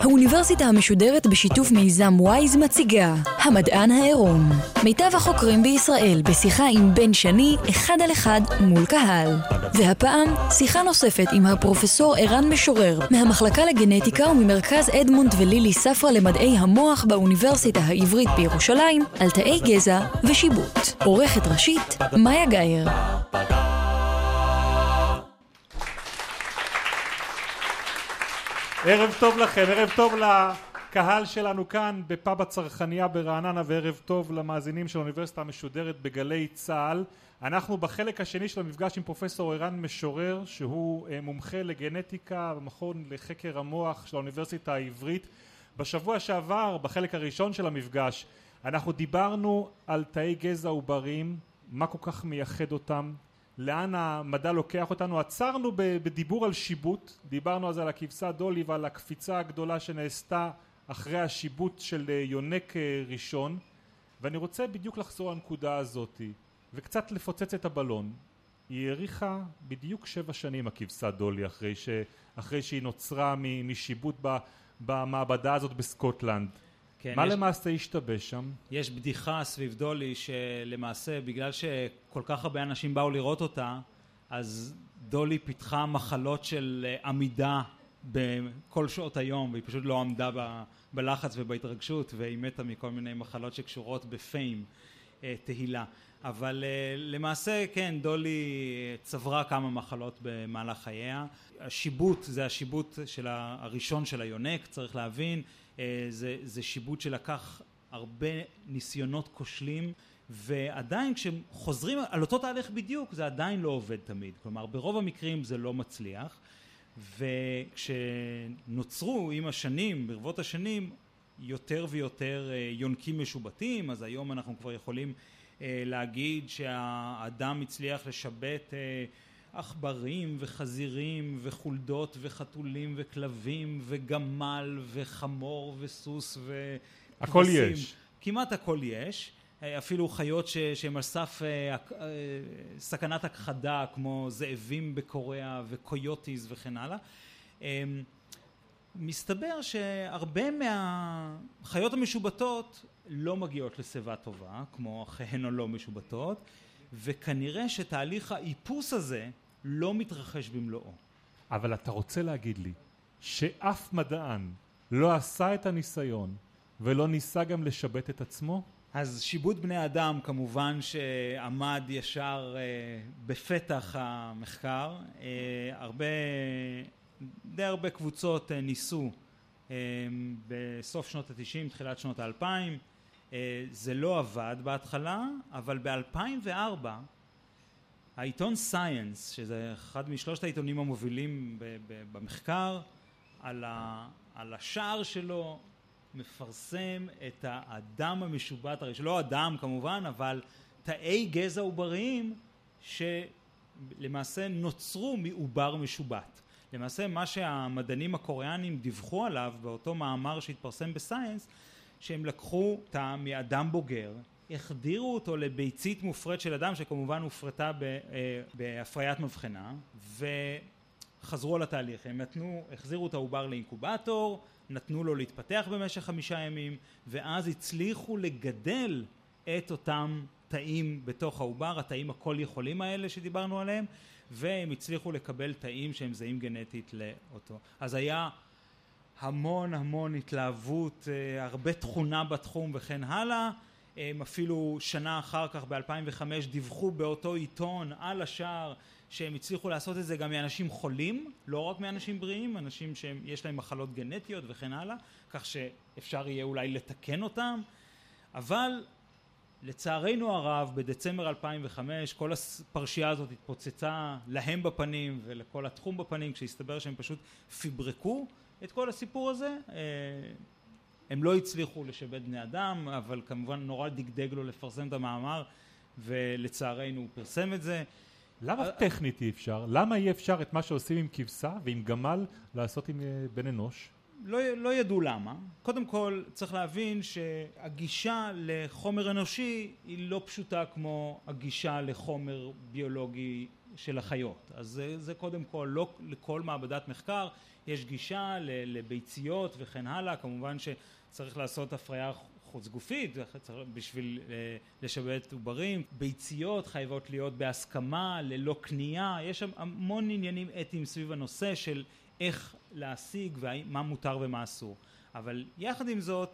האוניברסיטה המשודרת בשיתוף מיזם וויז מציגה המדען העירום. מיטב החוקרים בישראל בשיחה עם בן שני, אחד על אחד מול קהל. והפעם, שיחה נוספת עם הפרופסור ערן משורר מהמחלקה לגנטיקה וממרכז אדמונד ולילי ספרא למדעי המוח באוניברסיטה העברית בירושלים על תאי גזע ושיבוט. עורכת ראשית, מאיה גאייר. ערב טוב לכם, ערב טוב לקהל שלנו כאן בפאב הצרכניה ברעננה וערב טוב למאזינים של האוניברסיטה המשודרת בגלי צה"ל. אנחנו בחלק השני של המפגש עם פרופסור ערן משורר שהוא אה, מומחה לגנטיקה במכון לחקר המוח של האוניברסיטה העברית. בשבוע שעבר בחלק הראשון של המפגש אנחנו דיברנו על תאי גזע עובריים, מה כל כך מייחד אותם, לאן המדע לוקח אותנו. עצרנו בדיבור על שיבוט, דיברנו אז על הכבשה דולי ועל הקפיצה הגדולה שנעשתה אחרי השיבוט של אה, יונק אה, ראשון ואני רוצה בדיוק לחזור לנקודה הזאתי וקצת לפוצץ את הבלון. היא האריכה בדיוק שבע שנים הכבשה דולי אחרי, ש... אחרי שהיא נוצרה משיבוט במעבדה הזאת בסקוטלנד. כן, מה יש, למעשה השתבש שם? יש בדיחה סביב דולי שלמעשה בגלל שכל כך הרבה אנשים באו לראות אותה אז דולי פיתחה מחלות של אה, עמידה בכל שעות היום והיא פשוט לא עמדה ב, בלחץ ובהתרגשות והיא מתה מכל מיני מחלות שקשורות בפיים, אה, תהילה. אבל אה, למעשה כן דולי צברה כמה מחלות במהלך חייה. השיבוט זה השיבוט של הראשון של היונק צריך להבין זה, זה שיבוט שלקח הרבה ניסיונות כושלים ועדיין כשחוזרים על אותו תהליך בדיוק זה עדיין לא עובד תמיד. כלומר ברוב המקרים זה לא מצליח וכשנוצרו עם השנים ברבות השנים יותר ויותר אה, יונקים משובטים אז היום אנחנו כבר יכולים אה, להגיד שהאדם הצליח לשבט עכברים וחזירים וחולדות וחתולים וכלבים וגמל וחמור וסוס וכבשים. הכל יש. כמעט הכל יש. אפילו חיות שהן על סף אה, אה, סכנת הכחדה כמו זאבים בקוריאה וקויוטיז וכן הלאה. אמ, מסתבר שהרבה מהחיות המשובטות לא מגיעות לשיבה טובה כמו אחיהן הלא משובטות וכנראה שתהליך האיפוס הזה לא מתרחש במלואו. אבל אתה רוצה להגיד לי שאף מדען לא עשה את הניסיון ולא ניסה גם לשבט את עצמו? אז שיבוט בני אדם כמובן שעמד ישר אה, בפתח המחקר. אה, הרבה, די הרבה קבוצות אה, ניסו אה, בסוף שנות התשעים, תחילת שנות האלפיים. אה, זה לא עבד בהתחלה, אבל ב-2004 העיתון סייאנס, שזה אחד משלושת העיתונים המובילים במחקר, על, ה, על השער שלו מפרסם את האדם המשובט הראשון, לא אדם כמובן, אבל תאי גזע עובריים שלמעשה נוצרו מעובר משובט. למעשה מה שהמדענים הקוריאנים דיווחו עליו באותו מאמר שהתפרסם בסייאנס שהם לקחו תא מאדם בוגר החדירו אותו לביצית מופרית של אדם שכמובן הופרטה אה, בהפריית מבחנה וחזרו על התהליך. הם נתנו החזירו את העובר לאינקובטור נתנו לו להתפתח במשך חמישה ימים ואז הצליחו לגדל את אותם תאים בתוך העובר התאים הכל יכולים האלה שדיברנו עליהם והם הצליחו לקבל תאים שהם זהים גנטית לאותו. אז היה המון המון התלהבות אה, הרבה תכונה בתחום וכן הלאה. הם אפילו שנה אחר כך ב-2005 דיווחו באותו עיתון על השער שהם הצליחו לעשות את זה גם מאנשים חולים, לא רק מאנשים בריאים, אנשים שיש להם מחלות גנטיות וכן הלאה, כך שאפשר יהיה אולי לתקן אותם, אבל לצערנו הרב בדצמבר 2005 כל הפרשייה הזאת התפוצצה להם בפנים ולכל התחום בפנים כשהסתבר שהם פשוט פברקו את כל הסיפור הזה אה, הם לא הצליחו לשבט בני אדם אבל כמובן נורא דגדג לו לפרסם את המאמר ולצערנו הוא פרסם את זה למה אה, טכנית אי אפשר? למה אי אפשר את מה שעושים עם כבשה ועם גמל לעשות עם אה, בן אנוש? לא, לא ידעו למה. קודם כל צריך להבין שהגישה לחומר אנושי היא לא פשוטה כמו הגישה לחומר ביולוגי של החיות. אז זה, זה קודם כל, לא לכל מעבדת מחקר יש גישה לביציות וכן הלאה, כמובן שצריך לעשות הפריה חוץ גופית בשביל אה, לשבת עוברים, ביציות חייבות להיות בהסכמה, ללא קנייה, יש שם המון עניינים אתיים סביב הנושא של איך להשיג ומה מותר ומה אסור. אבל יחד עם זאת,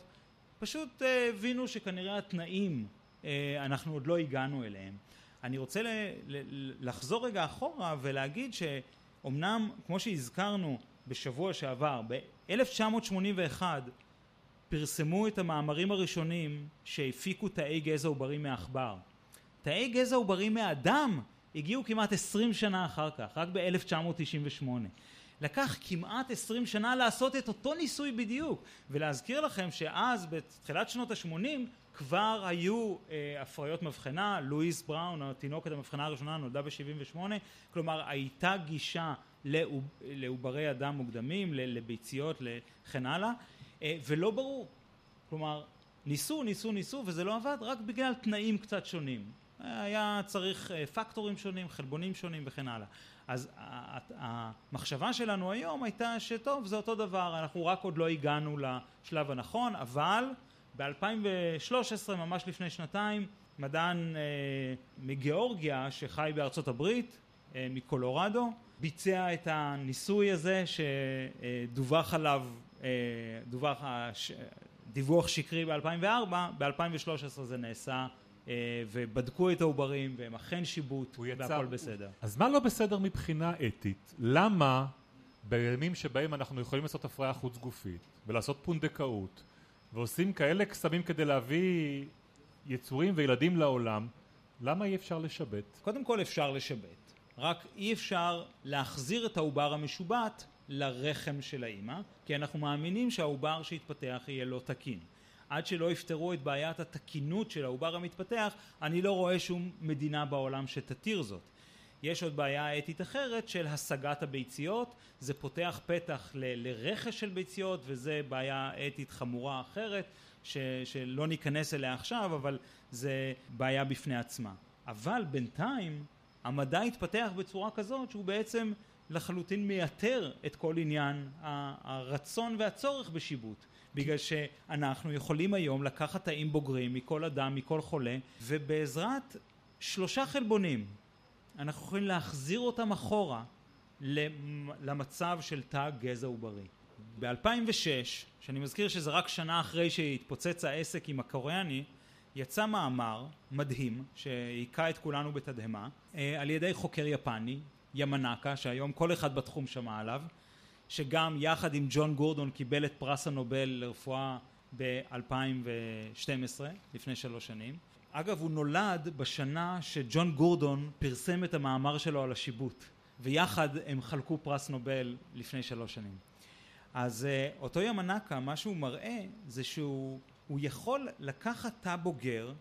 פשוט אה, הבינו שכנראה התנאים, אה, אנחנו עוד לא הגענו אליהם. אני רוצה לחזור רגע אחורה ולהגיד שאומנם, כמו שהזכרנו בשבוע שעבר, ב-1981 פרסמו את המאמרים הראשונים שהפיקו תאי גזע עוברים מעכבר. תאי גזע עוברים מאדם הגיעו כמעט עשרים שנה אחר כך, רק ב-1998. לקח כמעט עשרים שנה לעשות את אותו ניסוי בדיוק, ולהזכיר לכם שאז בתחילת שנות ה-80 כבר היו אה, הפריות מבחנה, לואיס בראון, התינוקת המבחנה הראשונה נולדה ב-78, כלומר הייתה גישה לעוברי אדם מוקדמים, לביציות, לכן הלאה, אה, ולא ברור. כלומר, ניסו, ניסו, ניסו, וזה לא עבד רק בגלל תנאים קצת שונים. היה צריך אה, פקטורים שונים, חלבונים שונים וכן הלאה. אז המחשבה שלנו היום הייתה שטוב, זה אותו דבר, אנחנו רק עוד לא הגענו לשלב הנכון, אבל ב-2013, ממש לפני שנתיים, מדען אה, מגיאורגיה שחי בארצות הברית, מקולורדו, ביצע את הניסוי הזה שדווח עליו אה, דווח דיווח שקרי ב-2004, ב-2013 זה נעשה אה, ובדקו את העוברים והם אכן שיבוט והכל בסדר. אז מה לא בסדר מבחינה אתית? למה בימים שבהם אנחנו יכולים לעשות הפריה חוץ גופית ולעשות פונדקאות ועושים כאלה קסמים כדי להביא יצורים וילדים לעולם, למה אי אפשר לשבת? קודם כל אפשר לשבת, רק אי אפשר להחזיר את העובר המשובט לרחם של האימא, כי אנחנו מאמינים שהעובר שיתפתח יהיה לא תקין. עד שלא יפתרו את בעיית התקינות של העובר המתפתח, אני לא רואה שום מדינה בעולם שתתיר זאת. יש עוד בעיה אתית אחרת של השגת הביציות, זה פותח פתח ל- לרכש של ביציות וזה בעיה אתית חמורה אחרת ש- שלא ניכנס אליה עכשיו, אבל זה בעיה בפני עצמה. אבל בינתיים המדע התפתח בצורה כזאת שהוא בעצם לחלוטין מייתר את כל עניין הרצון והצורך בשיבוט. בגלל שאנחנו יכולים היום לקחת תאים בוגרים מכל אדם, מכל חולה, ובעזרת שלושה חלבונים אנחנו יכולים להחזיר אותם אחורה למצב של תא גזע עוברי. ב-2006, שאני מזכיר שזה רק שנה אחרי שהתפוצץ העסק עם הקוריאני, יצא מאמר מדהים שהיכה את כולנו בתדהמה אה, על ידי חוקר יפני ימנקה שהיום כל אחד בתחום שמע עליו שגם יחד עם ג'ון גורדון קיבל את פרס הנובל לרפואה ב-2012 לפני שלוש שנים. אגב הוא נולד בשנה שג'ון גורדון פרסם את המאמר שלו על השיבוט ויחד הם חלקו פרס נובל לפני שלוש שנים. אז אה, אותו ימנקה מה שהוא מראה זה שהוא יכול לקחת תא בוגר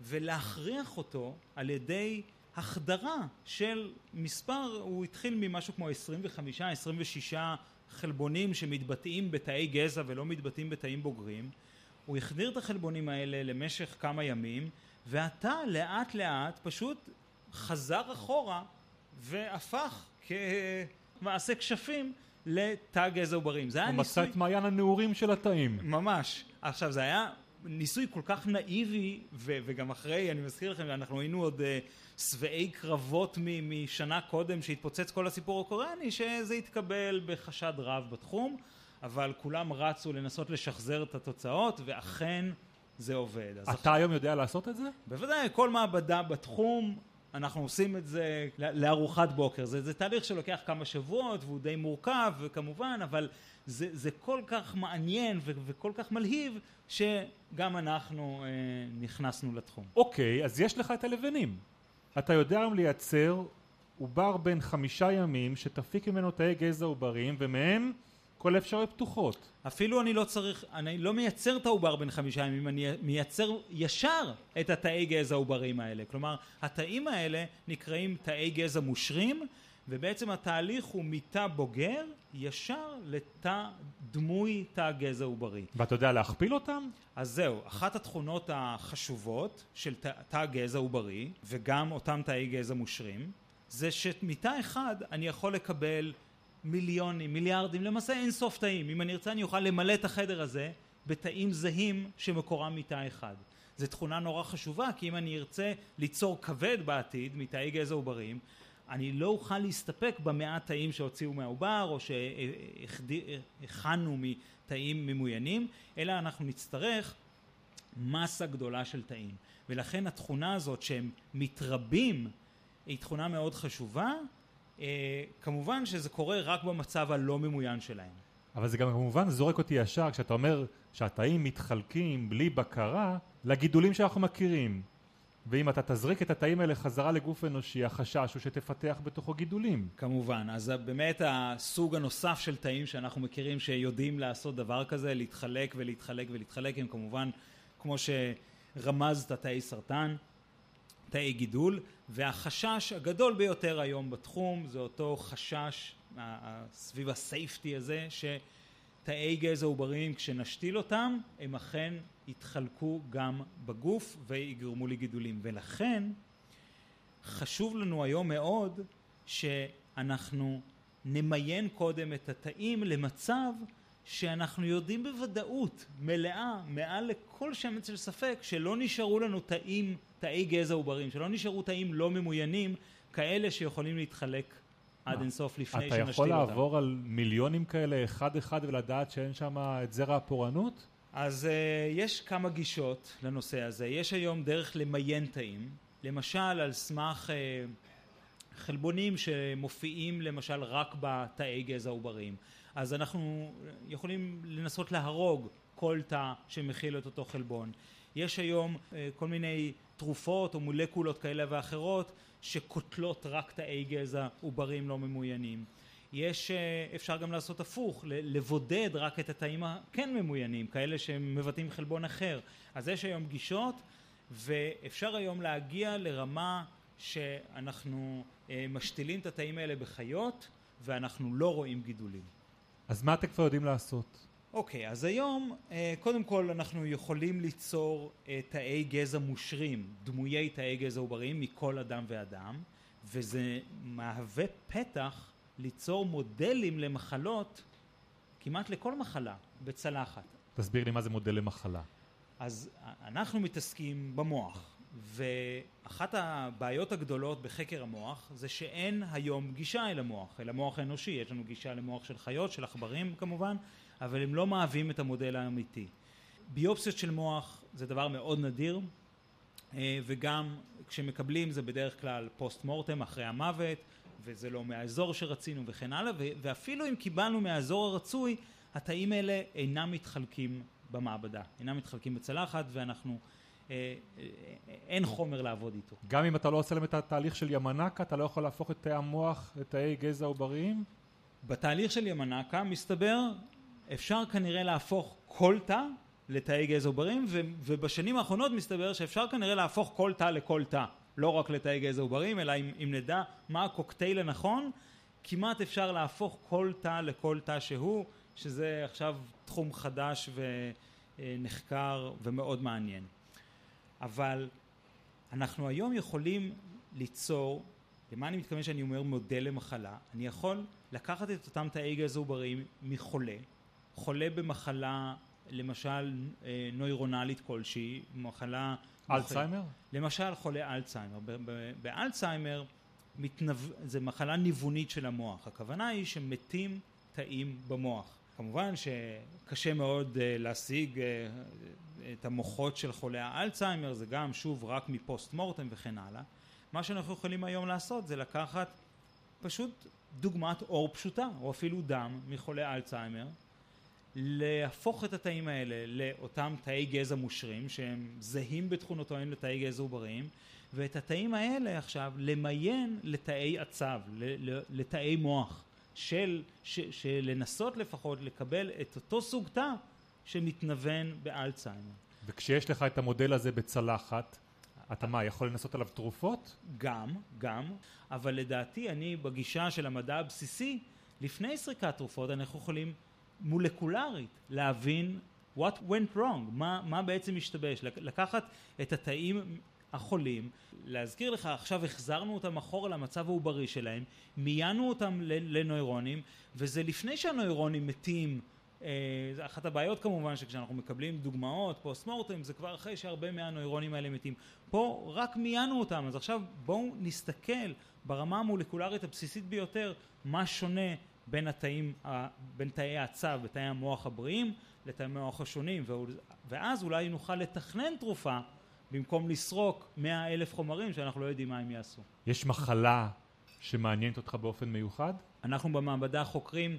ולהכריח אותו על ידי החדרה של מספר, הוא התחיל ממשהו כמו 25-26 חלבונים שמתבטאים בתאי גזע ולא מתבטאים בתאים בוגרים, הוא החדיר את החלבונים האלה למשך כמה ימים והתא לאט לאט פשוט חזר אחורה והפך כמעשה כשפים לתא גזע עוברים. זה היה ניסוי... הוא מצא את מעיין הנעורים של התאים. ממש. עכשיו זה היה ניסוי כל כך נאיבי ו- וגם אחרי, אני מזכיר לכם, אנחנו היינו עוד uh, שבעי קרבות מ- משנה קודם שהתפוצץ כל הסיפור הקוריאני, שזה התקבל בחשד רב בתחום, אבל כולם רצו לנסות לשחזר את התוצאות, ואכן זה עובד. אתה עכשיו... היום יודע לעשות את זה? בוודאי, כל מעבדה בתחום, אנחנו עושים את זה לארוחת בוקר. זה, זה תהליך שלוקח כמה שבועות והוא די מורכב, כמובן, אבל זה, זה כל כך מעניין ו- וכל כך מלהיב, שגם אנחנו אה, נכנסנו לתחום. אוקיי, אז יש לך את הלבנים. אתה יודע היום לייצר עובר בן חמישה ימים שתפיק ממנו תאי גזע עוברים ומהם כל האפשרויות פתוחות. אפילו אני לא צריך, אני לא מייצר את העובר בין חמישה ימים, אני מייצר ישר את התאי גזע העוברים האלה. כלומר, התאים האלה נקראים תאי גזע מושרים, ובעצם התהליך הוא מתא בוגר ישר לתא דמוי תא גזע עוברי. ואתה יודע להכפיל אותם? אז זהו, אחת התכונות החשובות של תא גזע עוברי, וגם אותם תאי גזע מושרים, זה שמתא אחד אני יכול לקבל מיליונים, מיליארדים, למעשה אין סוף תאים. אם אני ארצה אני אוכל למלא את החדר הזה בתאים זהים שמקורם מתא אחד. זו תכונה נורא חשובה, כי אם אני ארצה ליצור כבד בעתיד מתאי גזע עוברים, אני לא אוכל להסתפק במעט תאים שהוציאו מהעובר או שהכנו מתאים ממוינים, אלא אנחנו נצטרך מסה גדולה של תאים. ולכן התכונה הזאת שהם מתרבים היא תכונה מאוד חשובה. אה, כמובן שזה קורה רק במצב הלא ממוין שלהם. אבל זה גם כמובן זורק אותי ישר כשאתה אומר שהתאים מתחלקים בלי בקרה לגידולים שאנחנו מכירים. ואם אתה תזריק את התאים האלה חזרה לגוף אנושי, החשש הוא שתפתח בתוכו גידולים. כמובן, אז באמת הסוג הנוסף של תאים שאנחנו מכירים שיודעים לעשות דבר כזה, להתחלק ולהתחלק ולהתחלק, הם כמובן, כמו שרמזת, תאי סרטן, תאי גידול, והחשש הגדול ביותר היום בתחום זה אותו חשש סביב הסייפטי הזה, שתאי גזע עובריים כשנשתיל אותם, הם אכן יתחלקו גם בגוף ויגרמו לגידולים. ולכן חשוב לנו היום מאוד שאנחנו נמיין קודם את התאים למצב שאנחנו יודעים בוודאות מלאה, מעל לכל שמץ של ספק, שלא נשארו לנו תאים, תאי גזע עוברים, שלא נשארו תאים לא ממוינים, כאלה שיכולים להתחלק עד אינסוף לפני שנשתיל אותם. אתה יכול לעבור על מיליונים כאלה אחד אחד ולדעת שאין שם את זרע הפורענות? אז uh, יש כמה גישות לנושא הזה. יש היום דרך למיין תאים, למשל על סמך uh, חלבונים שמופיעים למשל רק בתאי גזע עובריים. אז אנחנו יכולים לנסות להרוג כל תא שמכיל את אותו חלבון. יש היום uh, כל מיני תרופות או מולקולות כאלה ואחרות שקוטלות רק תאי גזע עוברים לא ממוינים. יש, אה, אפשר גם לעשות הפוך, לבודד רק את התאים הכן ממוינים, כאלה שמבטאים חלבון אחר. אז יש היום גישות, ואפשר היום להגיע לרמה שאנחנו אה, משתילים את התאים האלה בחיות, ואנחנו לא רואים גידולים. אז מה אתם כבר יודעים לעשות? אוקיי, okay, אז היום אה, קודם כל אנחנו יכולים ליצור תאי גזע מושרים, דמויי תאי גזע עובריים מכל אדם ואדם, וזה מהווה פתח ליצור מודלים למחלות, כמעט לכל מחלה, בצלחת. תסביר לי מה זה מודל למחלה. אז אנחנו מתעסקים במוח, ואחת הבעיות הגדולות בחקר המוח זה שאין היום גישה אל המוח, אל המוח האנושי, יש לנו גישה למוח של חיות, של עכברים כמובן, אבל הם לא מהווים את המודל האמיתי. ביופסיות של מוח זה דבר מאוד נדיר, אה, וגם כשמקבלים זה בדרך כלל פוסט מורטם אחרי המוות, וזה לא מהאזור שרצינו וכן הלאה, ואפילו אם קיבלנו מהאזור הרצוי, התאים האלה אינם מתחלקים במעבדה, אינם מתחלקים בצלחת ואנחנו, אה, אה, אין חומר לעבוד איתו. גם אם אתה לא עושה להם את התהליך של ימנקה, אתה לא יכול להפוך את תאי המוח לתאי גזע עובריים? בתהליך של ימנקה, מסתבר, אפשר כנראה להפוך כל תא לתאי גזע עובריים, ובשנים האחרונות מסתבר שאפשר כנראה להפוך כל תא לכל תא. לא רק לתאי גזע עוברים, אלא אם, אם נדע מה הקוקטייל הנכון, כמעט אפשר להפוך כל תא לכל תא שהוא, שזה עכשיו תחום חדש ונחקר ומאוד מעניין. אבל אנחנו היום יכולים ליצור, למה אני מתכוון שאני אומר מודל למחלה? אני יכול לקחת את אותם תאי גזע עוברים מחולה, חולה במחלה למשל אה, נוירונלית כלשהי, מחלה אלצהיימר? למשל חולה אלצהיימר. באלצהיימר מתנב... זה מחלה ניוונית של המוח. הכוונה היא שמתים תאים במוח. כמובן שקשה מאוד uh, להשיג uh, את המוחות של חולי האלצהיימר, זה גם שוב רק מפוסט מורטם וכן הלאה. מה שאנחנו יכולים היום לעשות זה לקחת פשוט דוגמת עור פשוטה, או אפילו דם מחולי אלצהיימר, להפוך את התאים האלה לאותם תאי גזע מושרים שהם זהים בתכונותיהם לתאי גזע עובריים ואת התאים האלה עכשיו למיין לתאי עצב, לתאי מוח של, ש, של לנסות לפחות לקבל את אותו סוג תא שמתנוון באלצהיימר. וכשיש לך את המודל הזה בצלחת, אתה מה, יכול לנסות עליו תרופות? גם, גם, אבל לדעתי אני בגישה של המדע הבסיסי, לפני סריקת תרופות אנחנו יכולים מולקולרית להבין what went wrong, מה, מה בעצם השתבש, לקחת את התאים החולים, להזכיר לך עכשיו החזרנו אותם אחורה למצב העוברי שלהם, מיינו אותם לנוירונים וזה לפני שהנוירונים מתים אה, אחת הבעיות כמובן שכשאנחנו מקבלים דוגמאות פוסט מורטם זה כבר אחרי שהרבה מהנוירונים האלה מתים. פה רק מיינו אותם אז עכשיו בואו נסתכל ברמה המולקולרית הבסיסית ביותר מה שונה בין התאים, בין תאי הצו ותאי המוח הבריאים לתאי המוח השונים ואז אולי נוכל לתכנן תרופה במקום לסרוק מאה אלף חומרים שאנחנו לא יודעים מה הם יעשו. יש מחלה שמעניינת אותך באופן מיוחד? אנחנו במעבדה חוקרים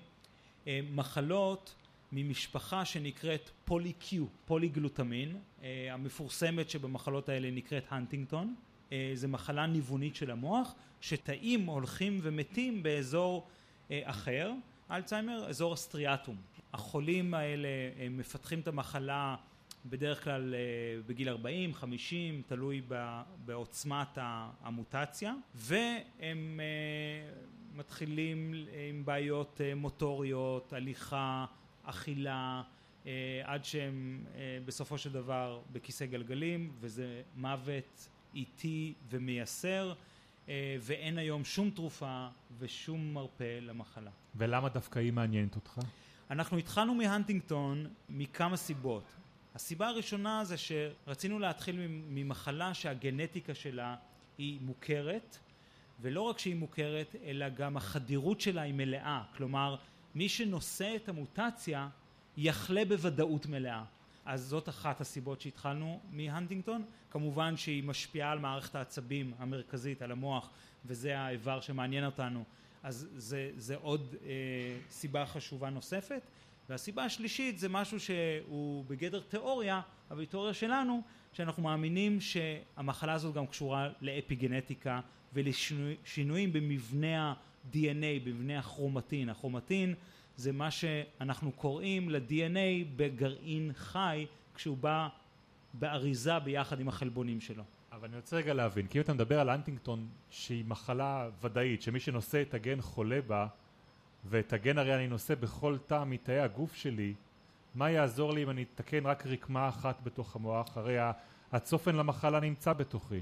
אה, מחלות ממשפחה שנקראת פולי-קיו, פוליגלוטמין, אה, המפורסמת שבמחלות האלה נקראת הנטינגטון. אה, זו מחלה ניוונית של המוח, שתאים הולכים ומתים באזור אחר, אלצהיימר, אזור הסטריאטום. החולים האלה מפתחים את המחלה בדרך כלל בגיל 40, 50, תלוי בעוצמת המוטציה, והם מתחילים עם בעיות מוטוריות, הליכה, אכילה, אה, עד שהם אה, בסופו של דבר בכיסא גלגלים וזה מוות איטי ומייסר אה, ואין היום שום תרופה ושום מרפא למחלה. ולמה דווקא היא מעניינת אותך? אנחנו התחלנו מהנטינגטון מכמה סיבות. הסיבה הראשונה זה שרצינו להתחיל ממחלה שהגנטיקה שלה היא מוכרת ולא רק שהיא מוכרת אלא גם החדירות שלה היא מלאה כלומר מי שנושא את המוטציה יחלה בוודאות מלאה. אז זאת אחת הסיבות שהתחלנו מהנטינגטון, כמובן שהיא משפיעה על מערכת העצבים המרכזית, על המוח, וזה האיבר שמעניין אותנו, אז זה, זה עוד אה, סיבה חשובה נוספת. והסיבה השלישית זה משהו שהוא בגדר תיאוריה, אבל תיאוריה שלנו, שאנחנו מאמינים שהמחלה הזאת גם קשורה לאפיגנטיקה ולשינויים במבנה ה-DNA, במבנה הכרומטין. הכרומטין זה מה שאנחנו קוראים ל-DNA בגרעין חי כשהוא בא באריזה ביחד עם החלבונים שלו. אבל אני רוצה רגע להבין, כי אם אתה מדבר על אנטינגטון שהיא מחלה ודאית, שמי שנושא את הגן חולה בה, ואת הגן הרי אני נושא בכל תא מתאי הגוף שלי, מה יעזור לי אם אני אתקן רק רקמה אחת בתוך המוח? הרי הצופן למחלה נמצא בתוכי.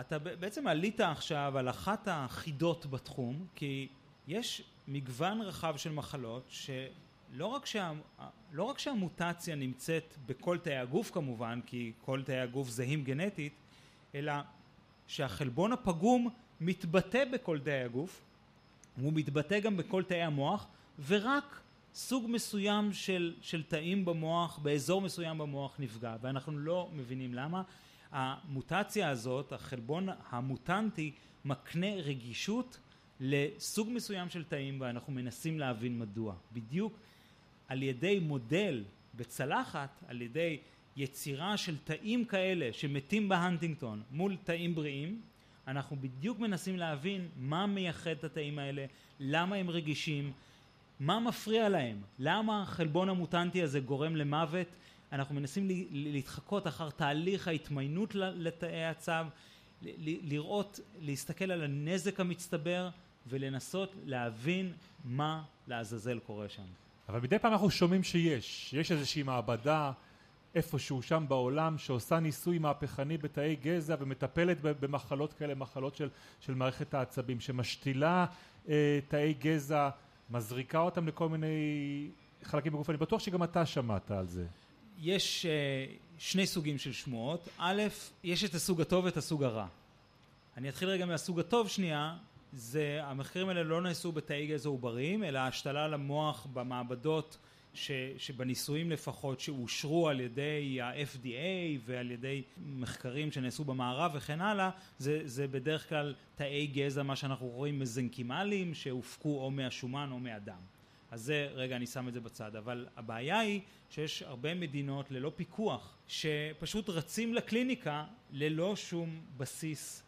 אתה בעצם עלית עכשיו על אחת החידות בתחום, כי יש מגוון רחב של מחלות שלא רק, שה, לא רק שהמוטציה נמצאת בכל תאי הגוף כמובן, כי כל תאי הגוף זהים גנטית, אלא שהחלבון הפגום מתבטא בכל תאי הגוף, הוא מתבטא גם בכל תאי המוח, ורק סוג מסוים של, של תאים במוח, באזור מסוים במוח נפגע, ואנחנו לא מבינים למה. המוטציה הזאת, החלבון המוטנטי, מקנה רגישות לסוג מסוים של תאים ואנחנו מנסים להבין מדוע. בדיוק על ידי מודל בצלחת, על ידי יצירה של תאים כאלה שמתים בהנטינגטון מול תאים בריאים, אנחנו בדיוק מנסים להבין מה מייחד את התאים האלה, למה הם רגישים, מה מפריע להם, למה החלבון המוטנטי הזה גורם למוות, אנחנו מנסים להתחקות אחר תהליך ההתמיינות לתאי הצו, לראות, להסתכל על הנזק המצטבר ולנסות להבין מה לעזאזל קורה שם. אבל מדי פעם אנחנו שומעים שיש, יש איזושהי מעבדה איפשהו שם בעולם שעושה ניסוי מהפכני בתאי גזע ומטפלת במחלות כאלה, מחלות של, של מערכת העצבים, שמשתילה אה, תאי גזע, מזריקה אותם לכל מיני חלקים בגוף, אני בטוח שגם אתה שמעת על זה. יש אה, שני סוגים של שמועות, א', יש את הסוג הטוב ואת הסוג הרע. אני אתחיל רגע מהסוג הטוב שנייה, זה המחקרים האלה לא נעשו בתאי גזע עובריים אלא השתלה למוח במעבדות ש, שבניסויים לפחות שאושרו על ידי ה-FDA ועל ידי מחקרים שנעשו במערב וכן הלאה. זה, זה בדרך כלל תאי גזע מה שאנחנו רואים מזנקימליים שהופקו או מהשומן או מהדם אז זה רגע אני שם את זה בצד. אבל הבעיה היא שיש הרבה מדינות ללא פיקוח שפשוט רצים לקליניקה ללא שום בסיס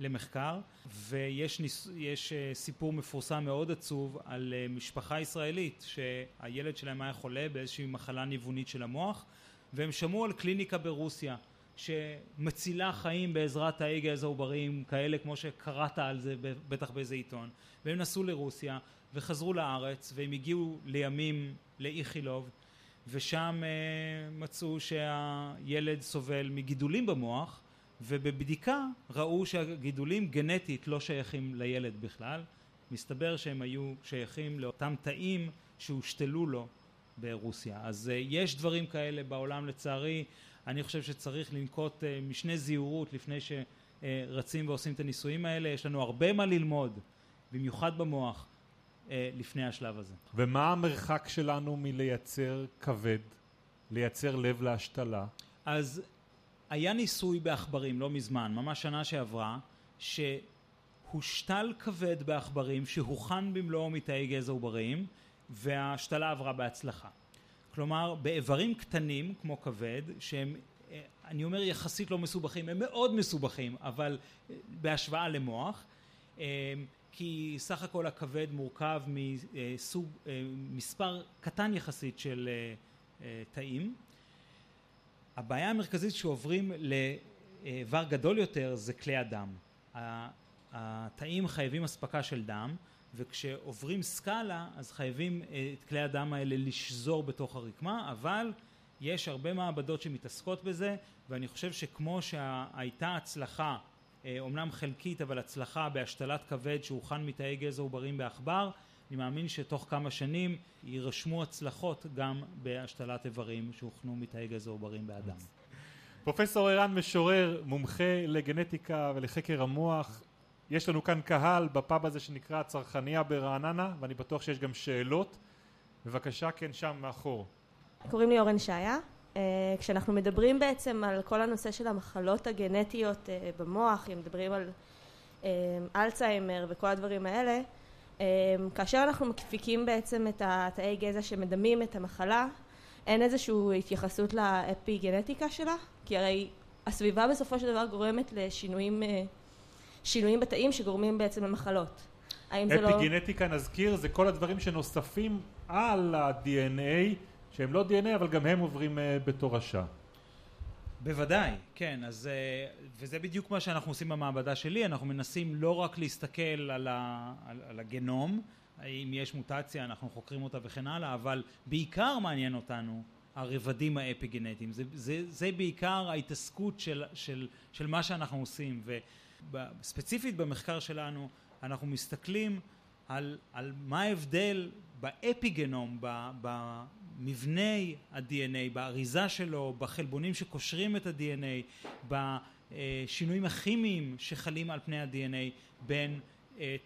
למחקר ויש ניס, יש סיפור מפורסם מאוד עצוב על משפחה ישראלית שהילד שלהם היה חולה באיזושהי מחלה ניוונית של המוח והם שמעו על קליניקה ברוסיה שמצילה חיים בעזרת תאי גזע עובריים כאלה כמו שקראת על זה בטח באיזה עיתון. והם נסעו לרוסיה וחזרו לארץ והם הגיעו לימים לאיכילוב ושם מצאו שהילד סובל מגידולים במוח ובבדיקה ראו שהגידולים גנטית לא שייכים לילד בכלל. מסתבר שהם היו שייכים לאותם תאים שהושתלו לו ברוסיה. אז יש דברים כאלה בעולם לצערי. אני חושב שצריך לנקוט משנה זהירות לפני שרצים ועושים את הניסויים האלה. יש לנו הרבה מה ללמוד במיוחד במוח לפני השלב הזה. ומה המרחק שלנו מלייצר כבד, לייצר לב להשתלה? אז היה ניסוי בעכברים לא מזמן, ממש שנה שעברה, שהושתל כבד בעכברים שהוכן במלואו מתאי גזע עובריים וההשתלה עברה בהצלחה. כלומר באיברים קטנים כמו כבד שהם אני אומר יחסית לא מסובכים הם מאוד מסובכים אבל בהשוואה למוח כי סך הכל הכבד מורכב מסוג מספר קטן יחסית של תאים. הבעיה המרכזית שעוברים לאיבר גדול יותר זה כלי הדם. התאים חייבים אספקה של דם וכשעוברים סקאלה אז חייבים את כלי הדם האלה לשזור בתוך הרקמה אבל יש הרבה מעבדות שמתעסקות בזה ואני חושב שכמו שהייתה הצלחה אומנם חלקית אבל הצלחה בהשתלת כבד שהוכן מתאי גזע עוברים בעכבר. אני מאמין שתוך כמה שנים יירשמו הצלחות גם בהשתלת איברים שהוכנו מתאי גזע עוברים באדם. פרופסור ערן משורר מומחה לגנטיקה ולחקר המוח. יש לנו כאן קהל בפאב הזה שנקרא צרכניה ברעננה ואני בטוח שיש גם שאלות. בבקשה כן שם מאחור. קוראים לי אורן שעיה כשאנחנו מדברים בעצם על כל הנושא של המחלות הגנטיות במוח אם מדברים על אלצהיימר וכל הדברים האלה כאשר אנחנו מפיקים בעצם את התאי גזע שמדמים את המחלה אין איזושהי התייחסות לאפי גנטיקה שלה כי הרי הסביבה בסופו של דבר גורמת לשינויים שינויים בתאים שגורמים בעצם למחלות. אפי גנטיקה נזכיר זה כל הדברים שנוספים על ה-DNA שהם לא DNA אבל גם הם עוברים בתורשה. בוודאי, כן, אז וזה בדיוק מה שאנחנו עושים במעבדה שלי, אנחנו מנסים לא רק להסתכל על, ה, על, על הגנום, אם יש מוטציה אנחנו חוקרים אותה וכן הלאה, אבל בעיקר מעניין אותנו הרבדים האפי גנטיים, זה, זה, זה בעיקר ההתעסקות של, של, של מה שאנחנו עושים. וספציפית במחקר שלנו אנחנו מסתכלים על, על מה ההבדל באפי גנום, במבני ה-DNA, באריזה שלו, בחלבונים שקושרים את ה-DNA, בשינויים הכימיים שחלים על פני ה-DNA בין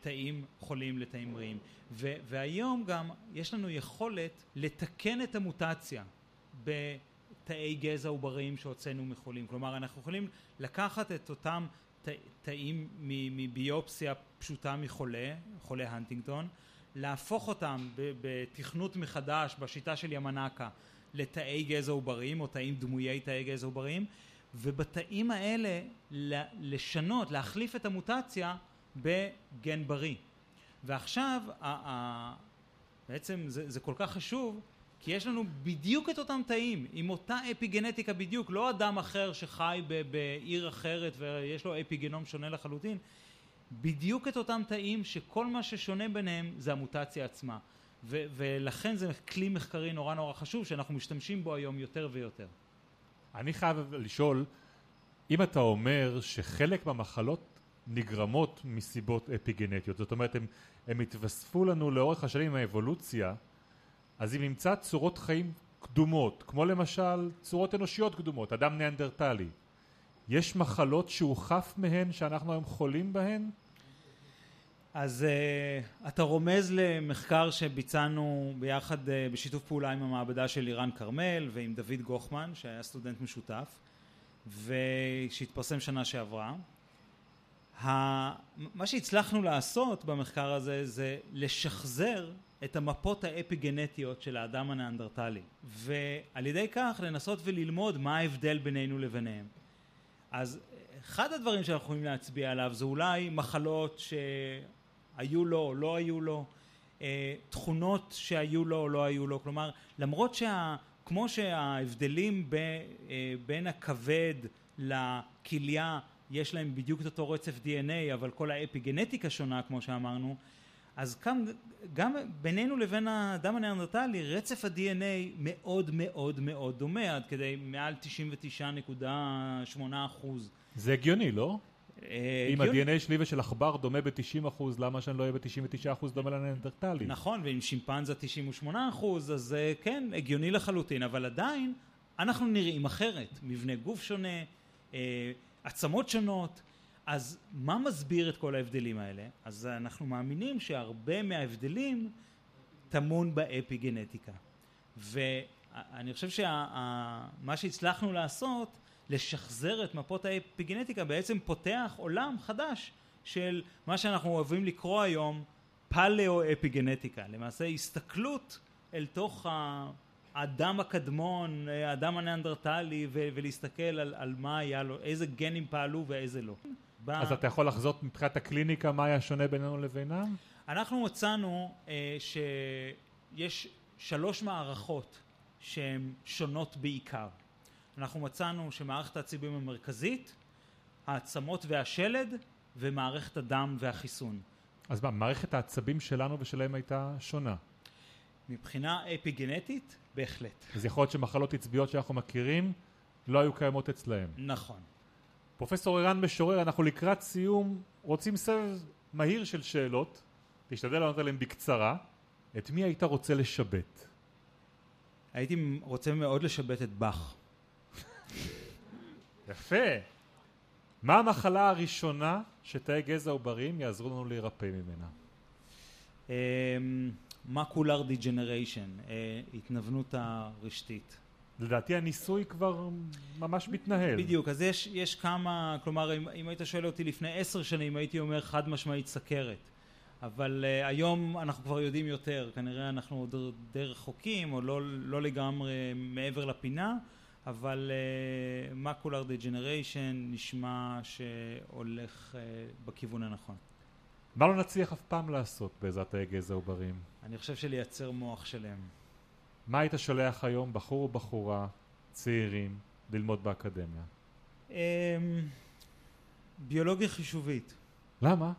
תאים חולים לתאים בריאים. והיום גם יש לנו יכולת לתקן את המוטציה בתאי גזע עובריים שהוצאנו מחולים. כלומר אנחנו יכולים לקחת את אותם תאים מביופסיה פשוטה מחולה, חולה הנטינגטון, להפוך אותם בתכנות מחדש בשיטה של ימנקה לתאי גזע עובריים או תאים דמויי תאי גזע עובריים ובתאים האלה לשנות, להחליף את המוטציה בגן בריא. ועכשיו בעצם זה, זה כל כך חשוב כי יש לנו בדיוק את אותם תאים עם אותה אפי גנטיקה בדיוק לא אדם אחר שחי בעיר אחרת ויש לו אפי גנום שונה לחלוטין בדיוק את אותם תאים שכל מה ששונה ביניהם זה המוטציה עצמה ו- ולכן זה כלי מחקרי נורא נורא חשוב שאנחנו משתמשים בו היום יותר ויותר. אני חייב לשאול אם אתה אומר שחלק מהמחלות נגרמות מסיבות אפי גנטיות זאת אומרת הם, הם התווספו לנו לאורך השנים עם האבולוציה אז אם נמצא צורות חיים קדומות כמו למשל צורות אנושיות קדומות אדם ניאנדרטלי יש מחלות שהוא חף מהן שאנחנו היום חולים בהן? אז uh, אתה רומז למחקר שביצענו ביחד uh, בשיתוף פעולה עם המעבדה של לירן כרמל ועם דוד גוחמן שהיה סטודנט משותף ושהתפרסם שנה שעברה. מה שהצלחנו לעשות במחקר הזה זה לשחזר את המפות האפי גנטיות של האדם הנאנדרטלי ועל ידי כך לנסות וללמוד מה ההבדל בינינו לביניהם אז אחד הדברים שאנחנו יכולים להצביע עליו זה אולי מחלות שהיו לו או לא היו לו, אה, תכונות שהיו לו או לא היו לו, כלומר למרות שה... כמו שההבדלים ב, אה, בין הכבד לכליה יש להם בדיוק את אותו רצף DNA אבל כל האפיגנטיקה שונה כמו שאמרנו אז גם, גם בינינו לבין האדם הניאנדרטלי רצף ה-DNA מאוד מאוד מאוד דומה עד כדי מעל 99.8 אחוז. זה הגיוני לא? אה, אם. ה-DNA שלי ושל עכבר דומה ב-90 אחוז, למה שאני לא אהיה ב-99 אחוז דומה לניאנדרטלי? נכון, ואם שימפנזה 98 אחוז, אז זה כן, הגיוני לחלוטין, אבל עדיין אנחנו נראים אחרת. מבנה גוף שונה, אה, עצמות שונות, אז מה מסביר את כל ההבדלים האלה? אז אנחנו מאמינים שהרבה מההבדלים טמון באפיגנטיקה. ואני חושב שמה שהצלחנו לעשות לשחזר את מפות האפיגנטיקה בעצם פותח עולם חדש של מה שאנחנו אוהבים לקרוא היום פלאו-אפיגנטיקה, למעשה הסתכלות אל תוך האדם הקדמון, האדם הניאנדרטלי ולהסתכל על, על מה היה לו, איזה גנים פעלו ואיזה לא. אז אתה יכול לחזות מבחינת הקליניקה מה היה שונה בינינו לבינם? אנחנו מצאנו אה, שיש שלוש מערכות שהן שונות בעיקר. אנחנו מצאנו שמערכת העצבים המרכזית, העצמות והשלד ומערכת הדם והחיסון. אז מה, מערכת העצבים שלנו ושלהם הייתה שונה. מבחינה אפיגנטית, בהחלט. אז יכול להיות שמחלות עצביות שאנחנו מכירים לא היו קיימות אצלהם. נכון. פרופסור ערן משורר, אנחנו לקראת סיום רוצים סבב מהיר של שאלות, תשתדל לענות עליהן בקצרה. את מי היית רוצה לשבת? הייתי רוצה מאוד לשבת את באך. יפה. מה המחלה הראשונה שתאי גזע עובריים יעזרו לנו להירפא ממנה? מקולר דיג'נריישן, אה, התנוונות הרשתית. לדעתי הניסוי כבר ממש מתנהל. בדיוק, אז יש, יש כמה, כלומר אם, אם היית שואל אותי לפני עשר שנים הייתי אומר חד משמעית סכרת. אבל uh, היום אנחנו כבר יודעים יותר, כנראה אנחנו עוד די רחוקים או לא, לא לגמרי מעבר לפינה, אבל מקולר uh, דיג'נריישן נשמע שהולך uh, בכיוון הנכון. מה לא נצליח אף פעם לעשות בעזרת תאי גזע עובריים? אני חושב שלייצר מוח שלם. מה היית שולח היום, בחור או בחורה, צעירים, ללמוד באקדמיה? Um, ביולוגיה חישובית. למה?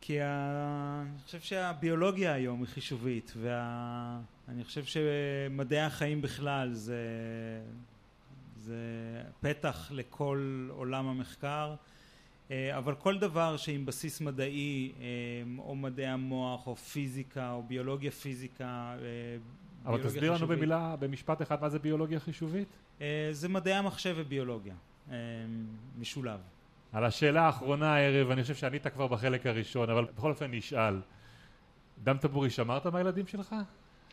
כי ה... אני חושב שהביולוגיה היום היא חישובית ואני וה... חושב שמדעי החיים בכלל זה, זה פתח לכל עולם המחקר אבל כל דבר שעם בסיס מדעי או מדעי המוח או פיזיקה או ביולוגיה פיזיקה אבל תסביר לנו במילה, במשפט אחד מה זה ביולוגיה חישובית? זה מדעי המחשב וביולוגיה משולב על השאלה האחרונה הערב, אני חושב שענית כבר בחלק הראשון, אבל בכל אופן נשאל. דם טבורי, שמרת מהילדים שלך?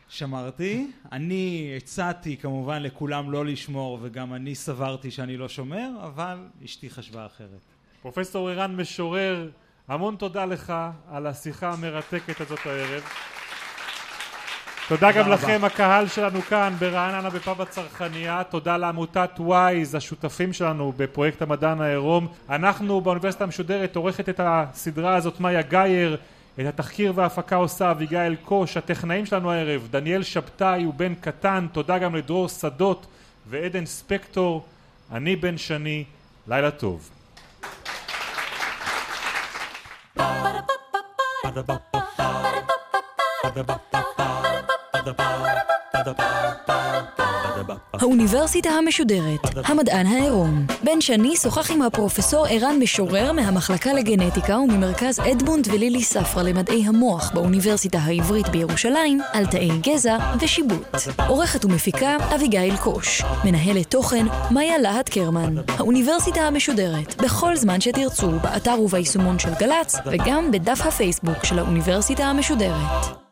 שמרתי. אני הצעתי כמובן לכולם לא לשמור, וגם אני סברתי שאני לא שומר, אבל אשתי חשבה אחרת. פרופסור ערן משורר, המון תודה לך על השיחה המרתקת הזאת הערב. תודה גם. לכם הקהל שלנו כאן ברעננה בפאב הצרכנייה תודה לעמותת וויז השותפים שלנו בפרויקט המדען העירום. אנחנו באוניברסיטה המשודרת עורכת את הסדרה הזאת מאיה גייר את התחקיר וההפקה עושה אביגיל קוש. הטכנאים שלנו הערב דניאל שבתאי ובן קטן. תודה גם לדרור שדות ועדן ספקטור. אני בן שני לילה טוב. Ba-da-ba-ba-ba האוניברסיטה המשודרת, המדען העירום. בן שני שוחח עם הפרופסור ערן משורר מהמחלקה לגנטיקה וממרכז אדמונד ולילי ספרא למדעי המוח באוניברסיטה העברית בירושלים על תאי גזע ושיבוט. עורכת ומפיקה אביגיל קוש. מנהלת תוכן מאיה להט קרמן. האוניברסיטה המשודרת, בכל זמן שתרצו, באתר וביישומון של גל"צ וגם בדף הפייסבוק של האוניברסיטה המשודרת.